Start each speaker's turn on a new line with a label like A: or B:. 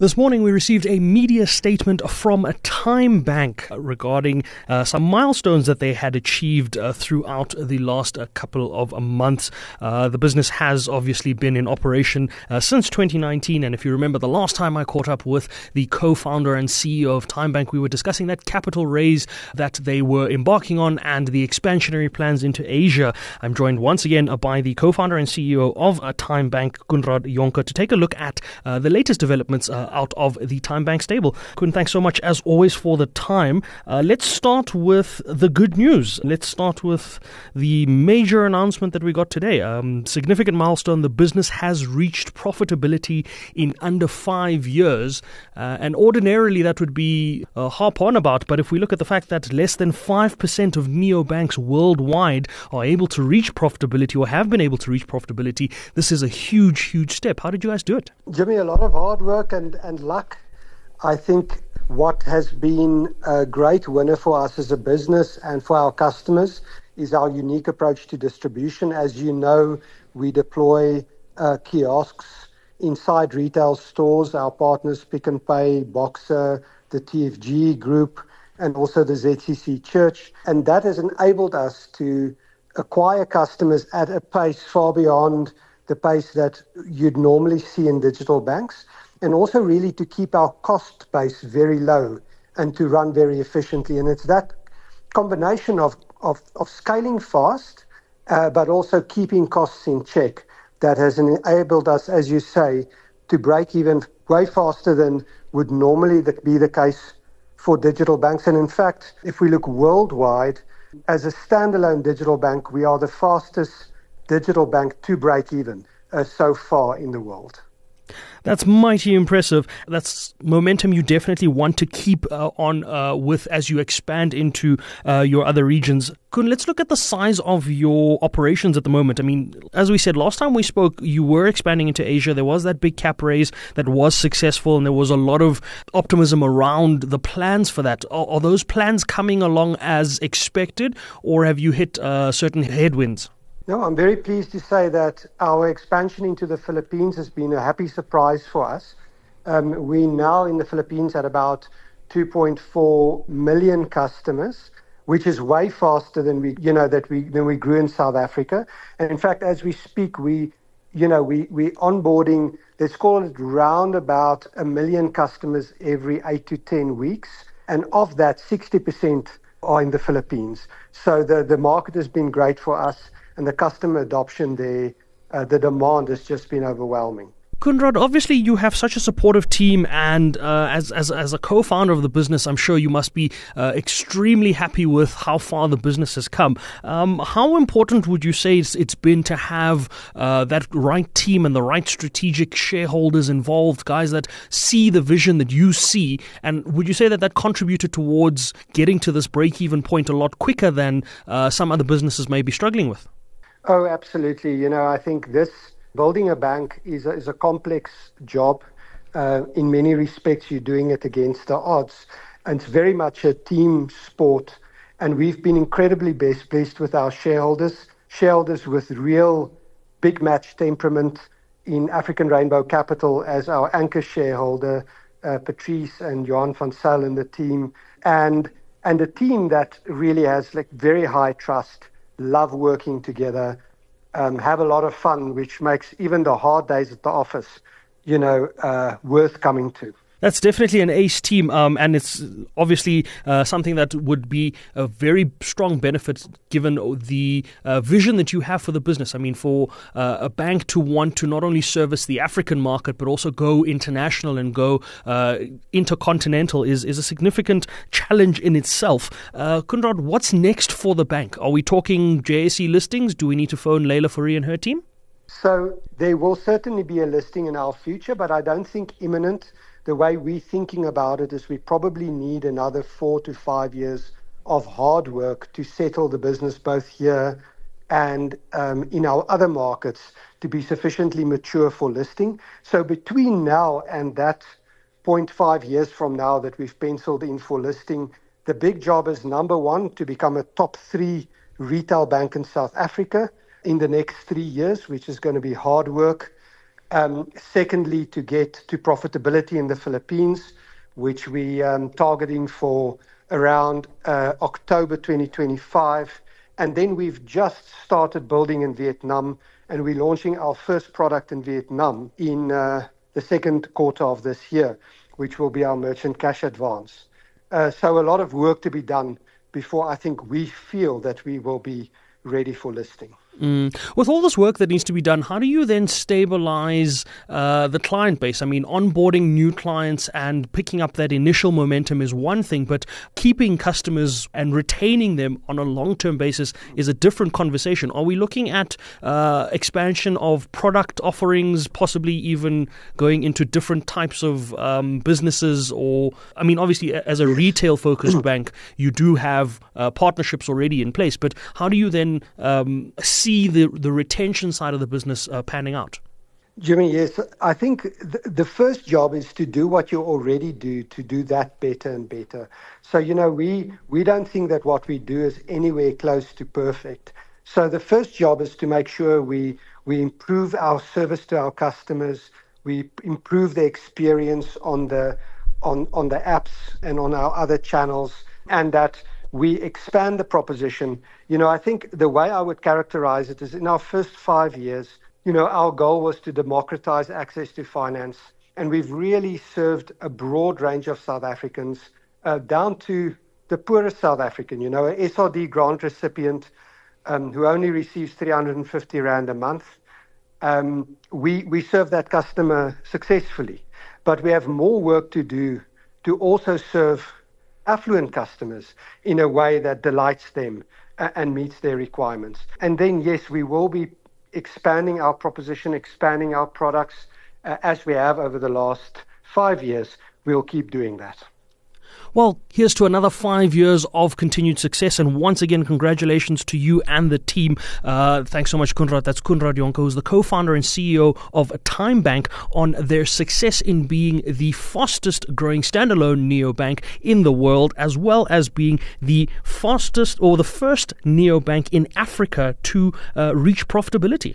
A: This morning, we received a media statement from a TymeBank regarding uh, some milestones that they had achieved uh, throughout the last uh, couple of months. Uh, the business has obviously been in operation uh, since 2019, and if you remember the last time I caught up with the co-founder and CEO of TymeBank, we were discussing that capital raise that they were embarking on and the expansionary plans into Asia. I'm joined once again by the co-founder and CEO of TymeBank, Koenraad Jonker, to take a look at the latest developments out of the TymeBank stable. Koen, thanks so much as always for the time. Uh, let's start with the good news. Let's start with the major announcement that we got today. Um, significant milestone. The business has reached profitability in under five years. Uh, and ordinarily that would be a harp on about. But if we look at the fact that less than 5% of neobanks worldwide are able to reach profitability or have been able to reach profitability, this is a huge, huge step. How did you guys do it?
B: Jimmy, a lot of hard work and and luck. I think what has been a great winner for us as a business and for our customers is our unique approach to distribution. As you know, we deploy uh, kiosks inside retail stores. Our partners Pick n Pay, Boxer, the TFG Group, and also the ZCC Church. And that has enabled us to acquire customers at a pace far beyond the pace that you'd normally see in digital banks and also really to keep our cost base very low and to run very efficiently. And it's that combination of, of, of scaling fast, uh, but also keeping costs in check that has enabled us, as you say, to break even way faster than would normally be the case for digital banks. And in fact, if we look worldwide, as a standalone digital bank, we are the fastest digital bank to break even uh, so far in the world.
A: That's mighty impressive. That's momentum you definitely want to keep uh, on uh, with as you expand into uh, your other regions. Koen, let's look at the size of your operations at the moment. I mean, as we said last time we spoke, you were expanding into Asia. There was that big cap raise that was successful, and there was a lot of optimism around the plans for that. Are, are those plans coming along as expected, or have you hit uh, certain headwinds?
B: No, I'm very pleased to say that our expansion into the Philippines has been a happy surprise for us. Um, we now in the Philippines at about 2.4 million customers, which is way faster than we, you know, that we than we grew in South Africa. And in fact, as we speak, we, you know, we we onboarding. Let's call it round about a million customers every eight to ten weeks, and of that, 60% are in the Philippines. So the the market has been great for us and the customer adoption there, uh, the demand has just been overwhelming.
A: Koenraad, obviously you have such a supportive team, and uh, as, as as a co-founder of the business, I'm sure you must be uh, extremely happy with how far the business has come. Um, how important would you say it's, it's been to have uh, that right team and the right strategic shareholders involved, guys that see the vision that you see? And would you say that that contributed towards getting to this break-even point a lot quicker than uh, some other businesses may be struggling with?
B: Oh, absolutely. You know, I think this building a bank is a, is a complex job. Uh, in many respects, you're doing it against the odds. And it's very much a team sport. And we've been incredibly best blessed with our shareholders, shareholders with real big match temperament in African Rainbow Capital as our anchor shareholder, uh, Patrice and Johan van Zyl and the team, and and a team that really has like very high trust love working together, um, have a lot of fun, which makes even the hard days at the office, you know, uh, worth coming to.
A: That's definitely an ace team, um, and it's obviously uh, something that would be a very strong benefit given the uh, vision that you have for the business. I mean, for uh, a bank to want to not only service the African market but also go international and go uh, intercontinental is is a significant challenge in itself. Uh, Koenraad, what's next for the bank? Are we talking JSE listings? Do we need to phone Leila Fourie and her team?
B: So there will certainly be a listing in our future, but I don't think imminent the way we're thinking about it is we probably need another four to five years of hard work to settle the business both here and um, in our other markets to be sufficiently mature for listing. So between now and that 0.5 years from now that we've penciled in for listing, the big job is number one to become a top three retail bank in South Africa in the next three years, which is going to be hard work. Um, secondly, to get to profitability in the Philippines, which we are targeting for around uh, October 2025. And then we've just started building in Vietnam, and we're launching our first product in Vietnam in uh, the second quarter of this year, which will be our merchant cash advance. Uh, so a lot of work to be done before I think we feel that we will be ready for listing.
A: Mm. With all this work that needs to be done, how do you then stabilize uh, the client base? I mean, onboarding new clients and picking up that initial momentum is one thing, but keeping customers and retaining them on a long term basis is a different conversation. Are we looking at uh, expansion of product offerings, possibly even going into different types of um, businesses? Or, I mean, obviously, as a retail focused bank, you do have uh, partnerships already in place, but how do you then um, see see the, the retention side of the business uh, panning out?
B: Jimmy, yes. I think the, the first job is to do what you already do, to do that better and better. So, you know, we, we don't think that what we do is anywhere close to perfect. So the first job is to make sure we, we improve our service to our customers, we improve the experience on the, on, on the apps and on our other channels, and that we expand the proposition. You know, I think the way I would characterize it is in our first five years, you know, our goal was to democratize access to finance. And we've really served a broad range of South Africans uh, down to the poorest South African, you know, a SRD grant recipient um, who only receives 350 Rand a month. Um, we, we serve that customer successfully, but we have more work to do to also serve affluent customers in a way that delights them and meets their requirements. And then, yes, we will be expanding our proposition, expanding our products uh, as we have over the last five years. We'll keep doing that.
A: Well, here's to another five years of continued success. And once again, congratulations to you and the team. Uh, thanks so much, Koenraad. That's Koenraad Jonker, who's the co founder and CEO of TymeBank, on their success in being the fastest growing standalone neobank in the world, as well as being the fastest or the first neobank in Africa to uh, reach profitability.